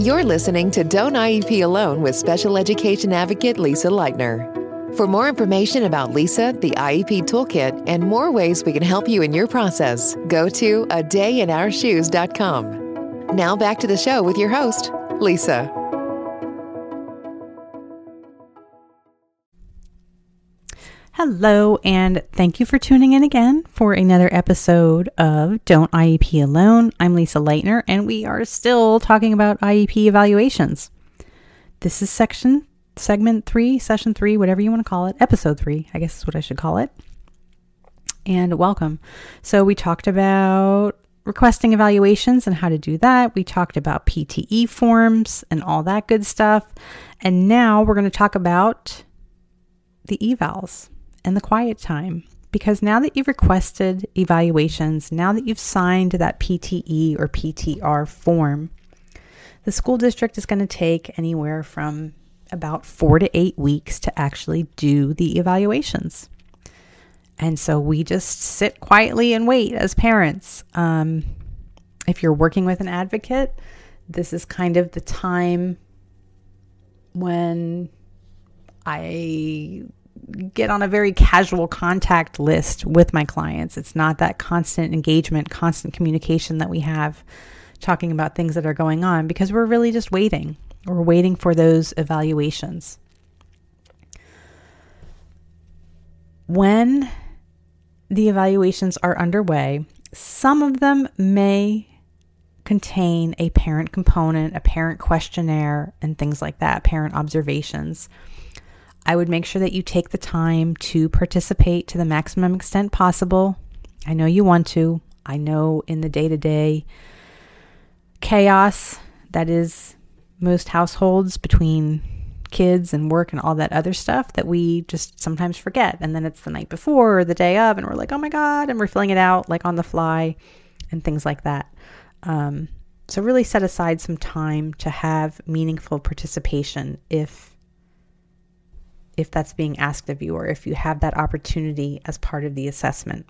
You're listening to Don't IEP Alone with special education advocate Lisa Lightner. For more information about Lisa, the IEP Toolkit, and more ways we can help you in your process, go to a dayinourshoes.com. Now back to the show with your host, Lisa. Hello, and thank you for tuning in again for another episode of Don't IEP Alone. I'm Lisa Lightner, and we are still talking about IEP evaluations. This is section, segment three, session three, whatever you want to call it, episode three, I guess is what I should call it. And welcome. So, we talked about requesting evaluations and how to do that. We talked about PTE forms and all that good stuff. And now we're going to talk about the evals and the quiet time. Because now that you've requested evaluations, now that you've signed that PTE or PTR form, the school district is going to take anywhere from about four to eight weeks to actually do the evaluations. And so we just sit quietly and wait as parents. Um, if you're working with an advocate, this is kind of the time when I get on a very casual contact list with my clients. It's not that constant engagement, constant communication that we have talking about things that are going on because we're really just waiting. We're waiting for those evaluations. When the evaluations are underway, some of them may contain a parent component, a parent questionnaire, and things like that, parent observations. I would make sure that you take the time to participate to the maximum extent possible. I know you want to. I know in the day to day chaos that is most households between kids and work and all that other stuff that we just sometimes forget. And then it's the night before or the day of, and we're like, oh my God, and we're filling it out like on the fly and things like that. Um, so, really set aside some time to have meaningful participation if if that's being asked of you or if you have that opportunity as part of the assessment.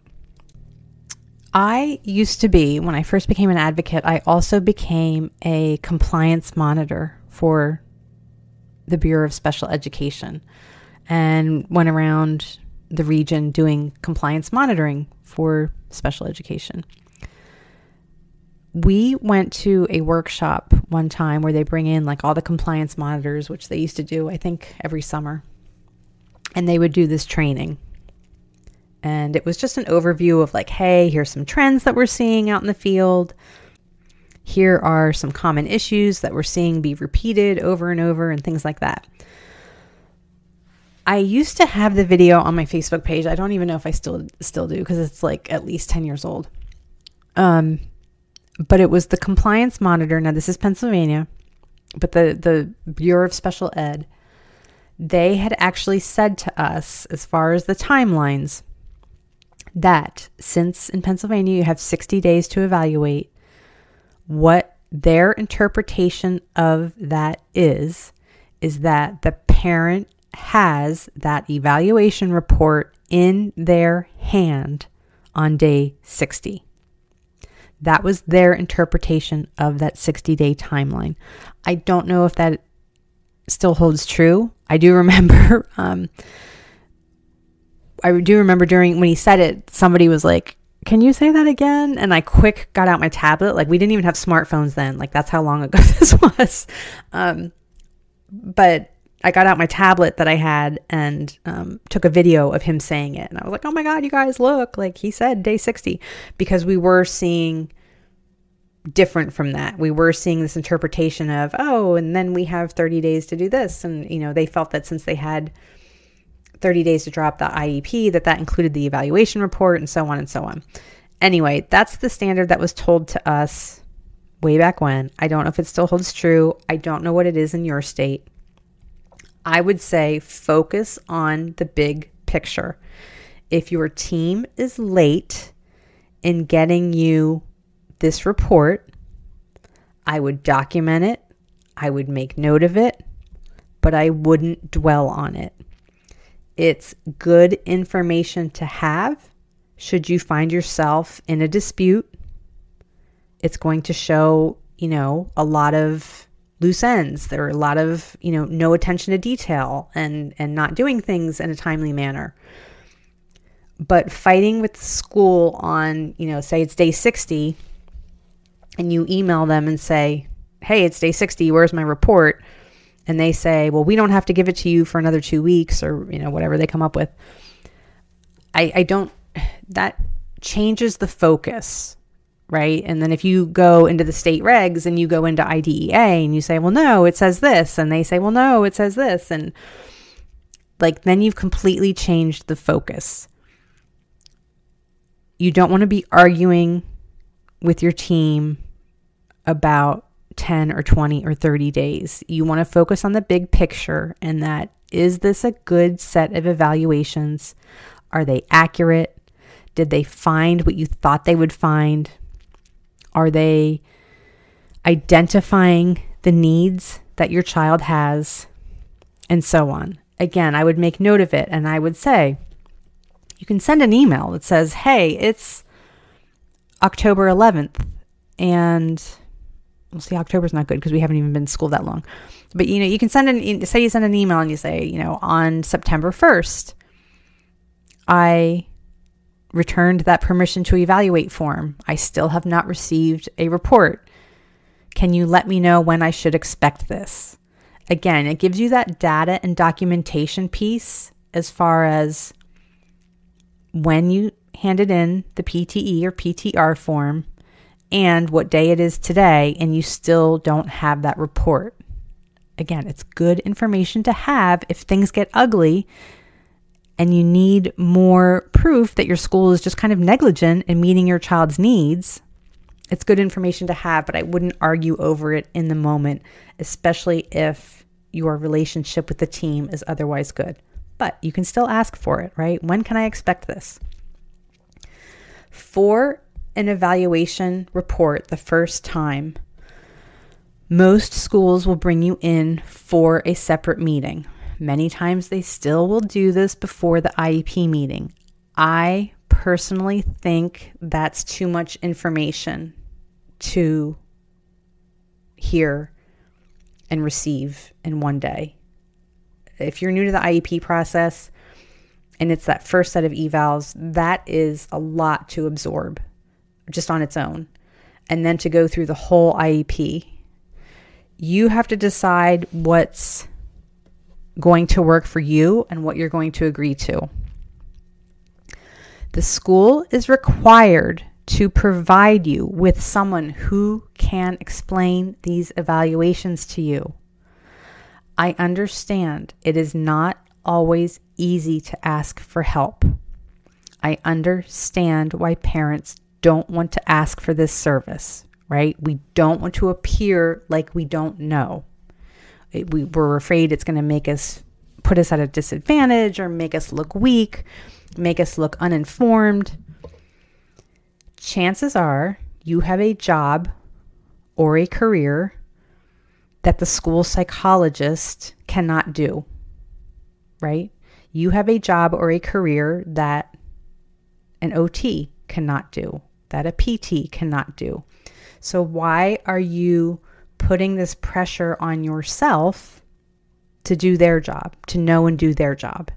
I used to be, when I first became an advocate, I also became a compliance monitor for the Bureau of Special Education and went around the region doing compliance monitoring for special education. We went to a workshop one time where they bring in like all the compliance monitors, which they used to do, I think, every summer and they would do this training. And it was just an overview of like, hey, here's some trends that we're seeing out in the field. Here are some common issues that we're seeing be repeated over and over and things like that. I used to have the video on my Facebook page. I don't even know if I still still do because it's like at least 10 years old. Um but it was the compliance monitor. Now this is Pennsylvania, but the the Bureau of Special Ed they had actually said to us, as far as the timelines, that since in Pennsylvania you have 60 days to evaluate, what their interpretation of that is, is that the parent has that evaluation report in their hand on day 60. That was their interpretation of that 60 day timeline. I don't know if that still holds true. I do remember, um, I do remember during when he said it, somebody was like, "Can you say that again?" And I quick got out my tablet. Like we didn't even have smartphones then. Like that's how long ago this was. Um, but I got out my tablet that I had and um, took a video of him saying it. And I was like, oh my God, you guys look like he said day 60 because we were seeing different from that. We were seeing this interpretation of, oh, and then we have 30 days to do this. And, you know, they felt that since they had 30 days to drop the IEP, that that included the evaluation report and so on and so on. Anyway, that's the standard that was told to us way back when. I don't know if it still holds true. I don't know what it is in your state. I would say focus on the big picture. If your team is late in getting you this report, I would document it, I would make note of it, but I wouldn't dwell on it. It's good information to have should you find yourself in a dispute. It's going to show, you know, a lot of loose ends. There are a lot of, you know, no attention to detail and and not doing things in a timely manner. But fighting with school on, you know, say it's day 60 and you email them and say, "Hey, it's day 60, where's my report?" and they say, "Well, we don't have to give it to you for another 2 weeks or, you know, whatever they come up with." I I don't that changes the focus right? And then if you go into the state regs and you go into IDEA and you say, well, no, it says this, and they say, well, no, it says this, and like then you've completely changed the focus. You don't want to be arguing with your team about 10 or 20 or 30 days. You want to focus on the big picture and that is this a good set of evaluations? Are they accurate? Did they find what you thought they would find? Are they identifying the needs that your child has? And so on. Again, I would make note of it and I would say, you can send an email that says, hey, it's October 11th. And we'll see, October's not good because we haven't even been in school that long. But you know, you can send an say you send an email and you say, you know, on September 1st, I returned that permission to evaluate form. I still have not received a report. Can you let me know when I should expect this? Again, it gives you that data and documentation piece as far as when you handed in the PTE or PTR form and what day it is today, and you still don't have that report. Again, it's good information to have if things get ugly and you need more proof that your school is just kind of negligent in meeting your child's needs, it's good information to have, but I wouldn't argue over it in the moment, especially if your relationship with the team is otherwise good. But you can still ask for it, right? When can I expect this? For an evaluation report the first time, most schools will bring you in for a separate meeting. Many times they still will do this before the IEP meeting. I personally think that's too much information to hear and receive in one day. If you're new to the IEP process and it's that first set of evals, that is a lot to absorb just on its own. And then to go through the whole IEP, you have to decide what's going to work for you and what you're going to agree to. The school is required to provide you with someone who can explain these evaluations to you. I understand it is not always easy to ask for help. I understand why parents don't want to ask for this service, right? We don't want to appear like we don't know we, we're afraid it's going to make us put us at a disadvantage or make us look weak, make us look uninformed. Chances are you have a job or a career that the school psychologist cannot do, right? You have a job or a career that an OT cannot do, that a PT cannot do. So, why are you putting this pressure on yourself to do their job, to know and do their job.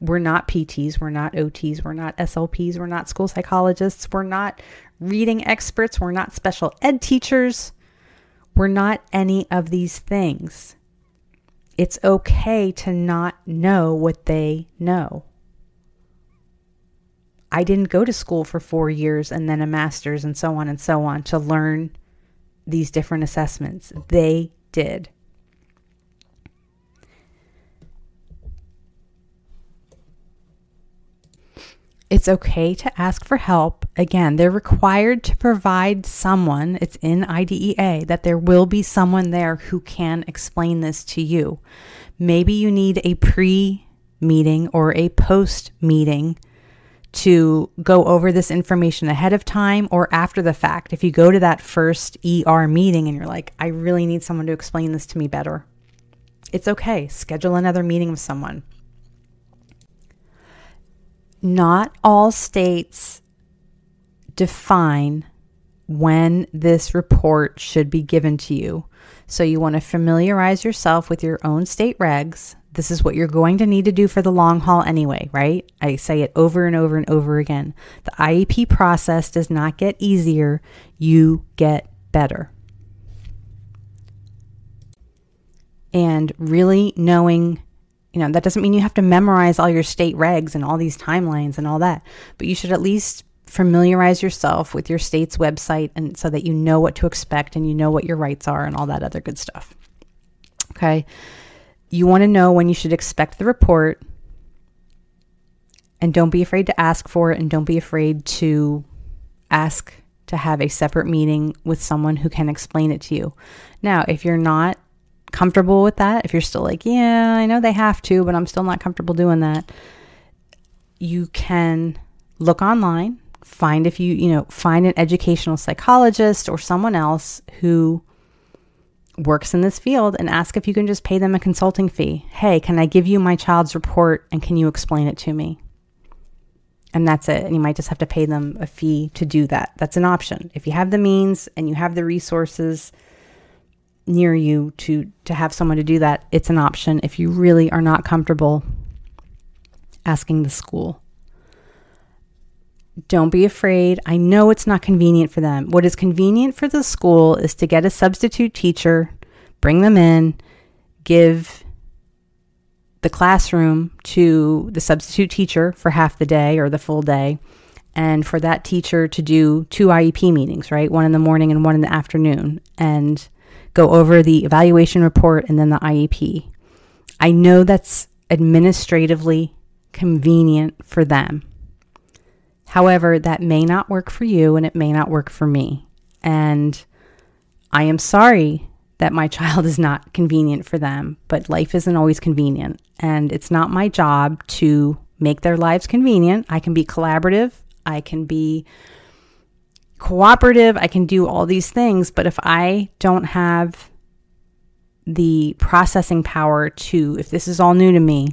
We're not PTs, we're not OTs, we're not SLPs, we're not school psychologists, we're not reading experts, we're not special ed teachers, we're not any of these things. It's okay to not know what they know. I didn't go to school for four years and then a master's and so on and so on to learn these different assessments. They did. It's okay to ask for help. Again, they're required to provide someone, it's in IDEA, that there will be someone there who can explain this to you. Maybe you need a pre meeting or a post meeting to go over this information ahead of time or after the fact. If you go to that first ER meeting and you're like, I really need someone to explain this to me better, it's okay. Schedule another meeting with someone. Not all states define when this report should be given to you. So you want to familiarize yourself with your own state regs. This is what you're going to need to do for the long haul anyway, right? I say it over and over and over again. The IEP process does not get easier, you get better. And really knowing you know, that doesn't mean you have to memorize all your state regs and all these timelines and all that, but you should at least familiarize yourself with your state's website and so that you know what to expect and you know what your rights are and all that other good stuff. Okay. You want to know when you should expect the report and don't be afraid to ask for it and don't be afraid to ask to have a separate meeting with someone who can explain it to you. Now, if you're not comfortable with that, if you're still like, yeah, I know they have to, but I'm still not comfortable doing that, you can look online, find if you, you know, find an educational psychologist or someone else who works in this field and ask if you can just pay them a consulting fee. Hey, can I give you my child's report and can you explain it to me? And that's it. And you might just have to pay them a fee to do that. That's an option. If you have the means and you have the resources, near you to to have someone to do that, it's an option if you really are not comfortable asking the school. Don't be afraid. I know it's not convenient for them. What is convenient for the school is to get a substitute teacher, bring them in, give the classroom to the substitute teacher for half the day or the full day, and for that teacher to do two IEP meetings, right? One in the morning and one in the afternoon. And go over the evaluation report and then the IEP. I know that's administratively convenient for them. However, that may not work for you and it may not work for me. And I am sorry that my child is not convenient for them, but life isn't always convenient. And it's not my job to make their lives convenient. I can be collaborative, I can be cooperative, I can do all these things, but if I don't have the processing power to, if this is all new to me,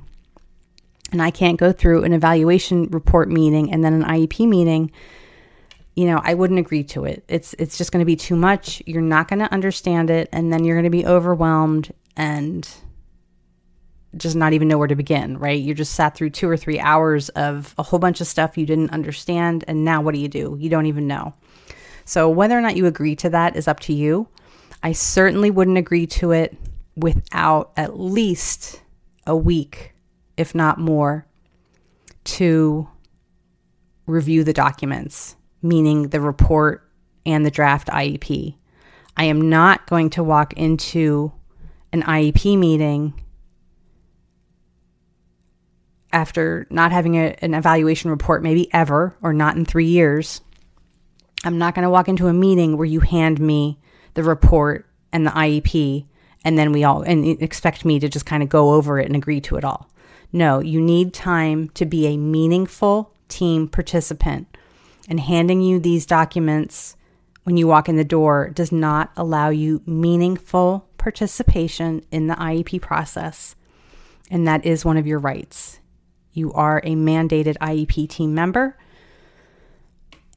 and I can't go through an evaluation report meeting and then an IEP meeting, you know, I wouldn't agree to it. It's it's just going to be too much. You're not going to understand it and then you're going to be overwhelmed and just not even know where to begin, right? You just sat through 2 or 3 hours of a whole bunch of stuff you didn't understand and now what do you do? You don't even know. So whether or not you agree to that is up to you. I certainly wouldn't agree to it without at least a week, if not more, to review the documents, meaning the report and the draft IEP. I am not going to walk into an IEP meeting after not having a, an evaluation report, maybe ever, or not in three years, I'm not going to walk into a meeting where you hand me the report and the IEP and then we all and expect me to just kind of go over it and agree to it all. No, you need time to be a meaningful team participant. And handing you these documents when you walk in the door does not allow you meaningful participation in the IEP process. And that is one of your rights. You are a mandated IEP team member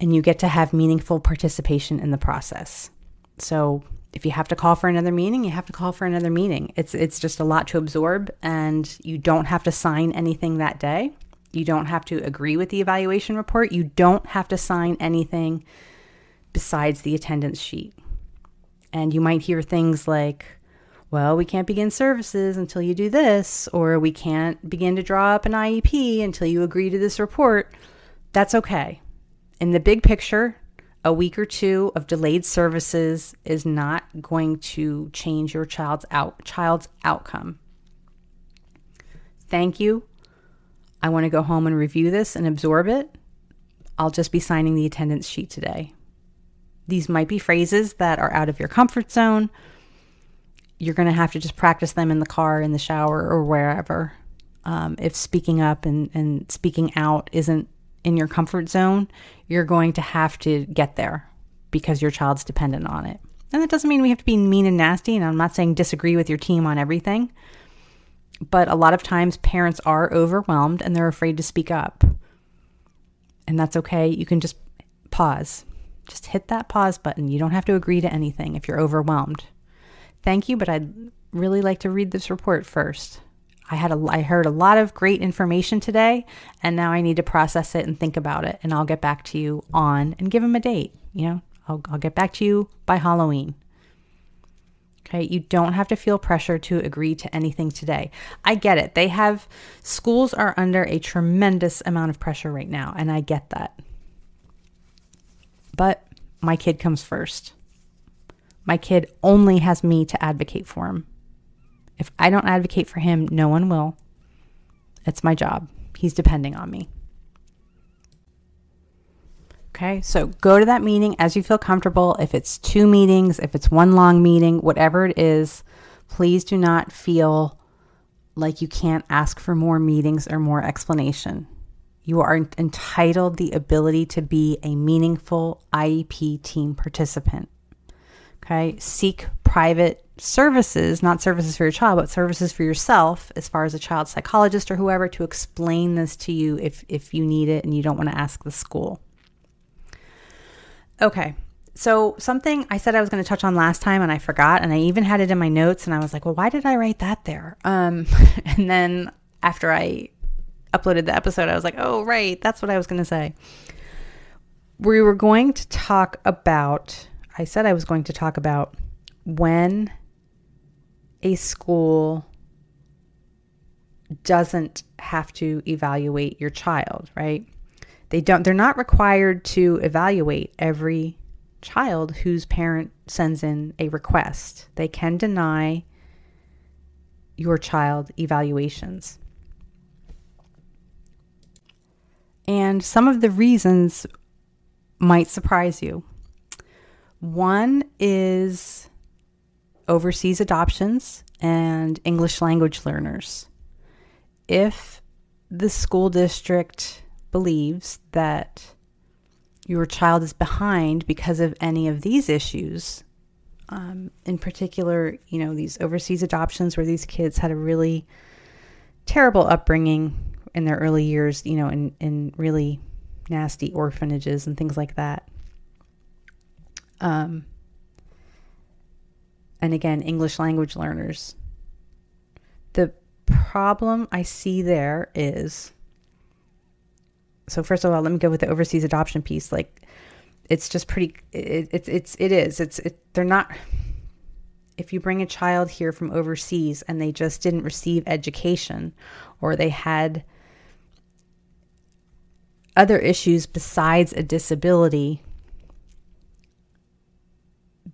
and you get to have meaningful participation in the process. So if you have to call for another meeting, you have to call for another meeting. It's it's just a lot to absorb and you don't have to sign anything that day. You don't have to agree with the evaluation report. You don't have to sign anything besides the attendance sheet. And you might hear things like, well, we can't begin services until you do this, or we can't begin to draw up an IEP until you agree to this report. That's okay in the big picture, a week or two of delayed services is not going to change your child's out child's outcome. Thank you. I want to go home and review this and absorb it. I'll just be signing the attendance sheet today. These might be phrases that are out of your comfort zone. You're going to have to just practice them in the car, in the shower, or wherever. Um, if speaking up and, and speaking out isn't in your comfort zone, you're going to have to get there because your child's dependent on it. And that doesn't mean we have to be mean and nasty. And I'm not saying disagree with your team on everything. But a lot of times parents are overwhelmed and they're afraid to speak up. And that's okay. You can just pause. Just hit that pause button. You don't have to agree to anything if you're overwhelmed. Thank you, but I'd really like to read this report first. I had a I heard a lot of great information today and now I need to process it and think about it and I'll get back to you on and give him a date, you know. I'll I'll get back to you by Halloween. Okay, you don't have to feel pressure to agree to anything today. I get it. They have schools are under a tremendous amount of pressure right now and I get that. But my kid comes first. My kid only has me to advocate for him. If I don't advocate for him, no one will. It's my job. He's depending on me. Okay, so go to that meeting as you feel comfortable. If it's two meetings, if it's one long meeting, whatever it is, please do not feel like you can't ask for more meetings or more explanation. You are entitled the ability to be a meaningful IEP team participant. Okay, seek private services, not services for your child, but services for yourself, as far as a child psychologist or whoever, to explain this to you if, if you need it and you don't want to ask the school. Okay, so something I said I was going to touch on last time and I forgot, and I even had it in my notes, and I was like, well, why did I write that there? Um, and then after I uploaded the episode, I was like, oh, right, that's what I was going to say. We were going to talk about, I said I was going to talk about when a school doesn't have to evaluate your child, right? They don't they're not required to evaluate every child whose parent sends in a request. They can deny your child evaluations. And some of the reasons might surprise you. One is overseas adoptions and English language learners. If the school district believes that your child is behind because of any of these issues, um, in particular, you know, these overseas adoptions where these kids had a really terrible upbringing in their early years, you know, in, in really nasty orphanages and things like that. Um, and again, English language learners. The problem I see there is so first of all, let me go with the overseas adoption piece. Like, it's just pretty. It, it's it's it is. It's it, they're not. If you bring a child here from overseas and they just didn't receive education, or they had other issues besides a disability,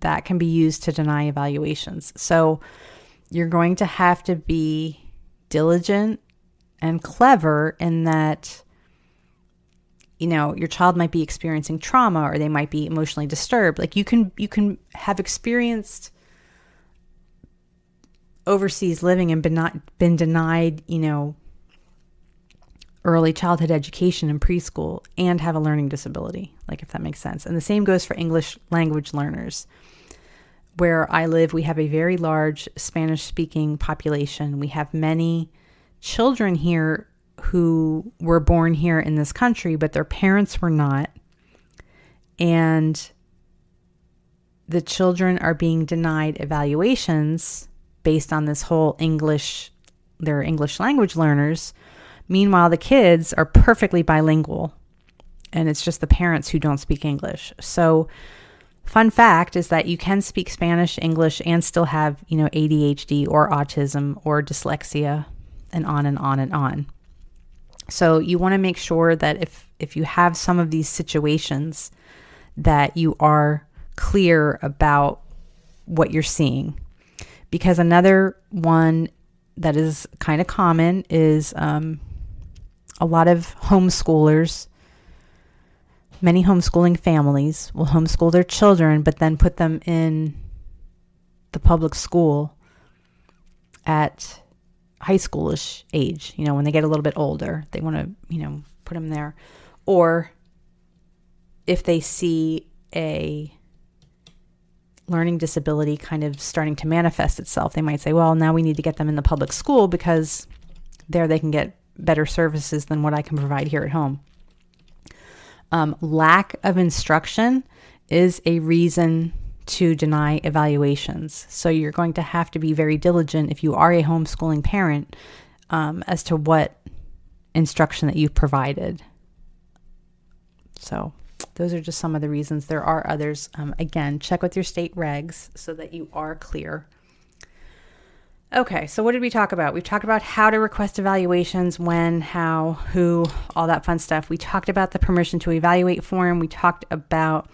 that can be used to deny evaluations. So you're going to have to be diligent and clever in that you know your child might be experiencing trauma or they might be emotionally disturbed like you can you can have experienced overseas living and been not been denied you know early childhood education in preschool and have a learning disability, like if that makes sense. And the same goes for English language learners. Where I live, we have a very large Spanish speaking population. We have many children here who were born here in this country, but their parents were not. And the children are being denied evaluations based on this whole English, they're English language learners Meanwhile, the kids are perfectly bilingual, and it's just the parents who don't speak English. So, fun fact is that you can speak Spanish, English, and still have, you know, ADHD or autism or dyslexia, and on and on and on. So, you want to make sure that if if you have some of these situations, that you are clear about what you're seeing. Because another one that is kind of common is um, a lot of homeschoolers, many homeschooling families will homeschool their children, but then put them in the public school at high schoolish age. You know, when they get a little bit older, they want to, you know, put them there. Or if they see a learning disability kind of starting to manifest itself, they might say, well, now we need to get them in the public school because there they can get better services than what I can provide here at home. Um, lack of instruction is a reason to deny evaluations. So you're going to have to be very diligent if you are a homeschooling parent um, as to what instruction that you've provided. So those are just some of the reasons. There are others. Um, again, check with your state regs so that you are clear. Okay, so what did we talk about? We've talked about how to request evaluations, when, how, who, all that fun stuff. We talked about the permission to evaluate form. We talked about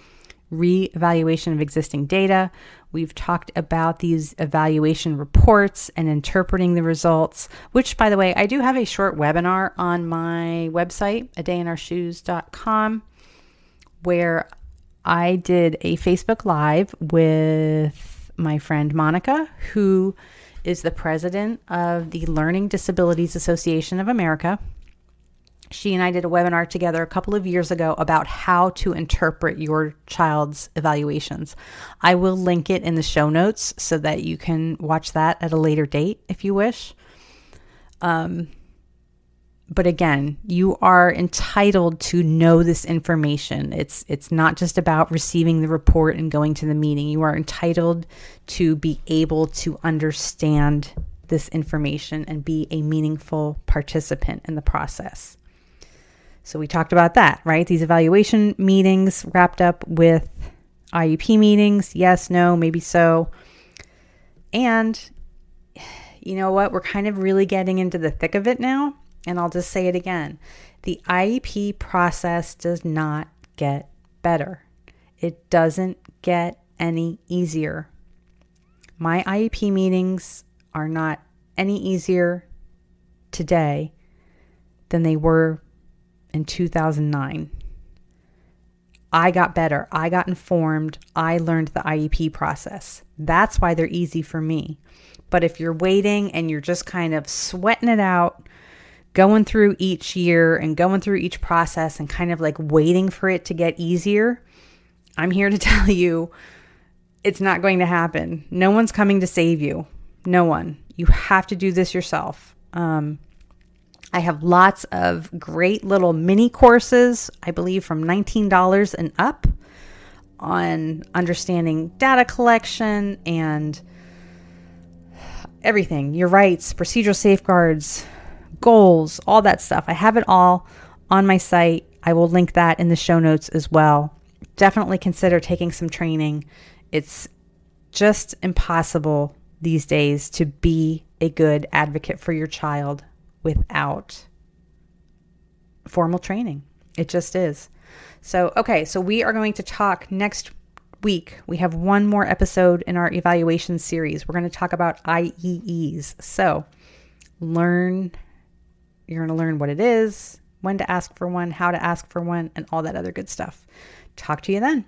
re-evaluation of existing data. We've talked about these evaluation reports and interpreting the results, which, by the way, I do have a short webinar on my website, a dayinourshoes.com, where I did a Facebook Live with my friend Monica, who is the president of the Learning Disabilities Association of America. She and I did a webinar together a couple of years ago about how to interpret your child's evaluations. I will link it in the show notes so that you can watch that at a later date if you wish. Um, but again, you are entitled to know this information. It's it's not just about receiving the report and going to the meeting. You are entitled to be able to understand this information and be a meaningful participant in the process. So we talked about that, right? These evaluation meetings wrapped up with IEP meetings. Yes, no, maybe so. And you know what? We're kind of really getting into the thick of it now. And I'll just say it again the IEP process does not get better, it doesn't get any easier. My IEP meetings are not any easier today than they were in 2009. I got better. I got informed. I learned the IEP process. That's why they're easy for me. But if you're waiting and you're just kind of sweating it out, going through each year and going through each process and kind of like waiting for it to get easier, I'm here to tell you it's not going to happen. No one's coming to save you. No one. You have to do this yourself. Um, I have lots of great little mini courses, I believe from $19 and up, on understanding data collection and everything your rights, procedural safeguards, goals, all that stuff. I have it all on my site. I will link that in the show notes as well. Definitely consider taking some training. It's just impossible these days to be a good advocate for your child without formal training. It just is. So, okay, so we are going to talk next week. We have one more episode in our evaluation series. We're going to talk about IEEs. So, learn, you're going to learn what it is, when to ask for one, how to ask for one, and all that other good stuff. Talk to you then.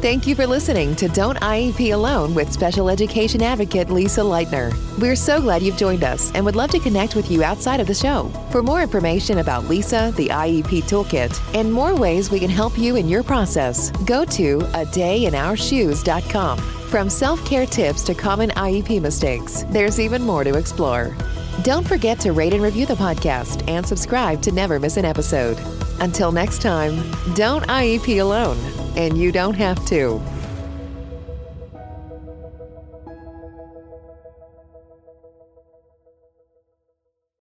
Thank you for listening to Don't IEP Alone with special education advocate Lisa Lightner. We're so glad you've joined us and would love to connect with you outside of the show. For more information about Lisa, the IEP Toolkit, and more ways we can help you in your process, go to a dayinourshoes.com. From self care tips to common IEP mistakes, there's even more to explore. Don't forget to rate and review the podcast and subscribe to never miss an episode. Until next time, don't IEP alone and you don't have to.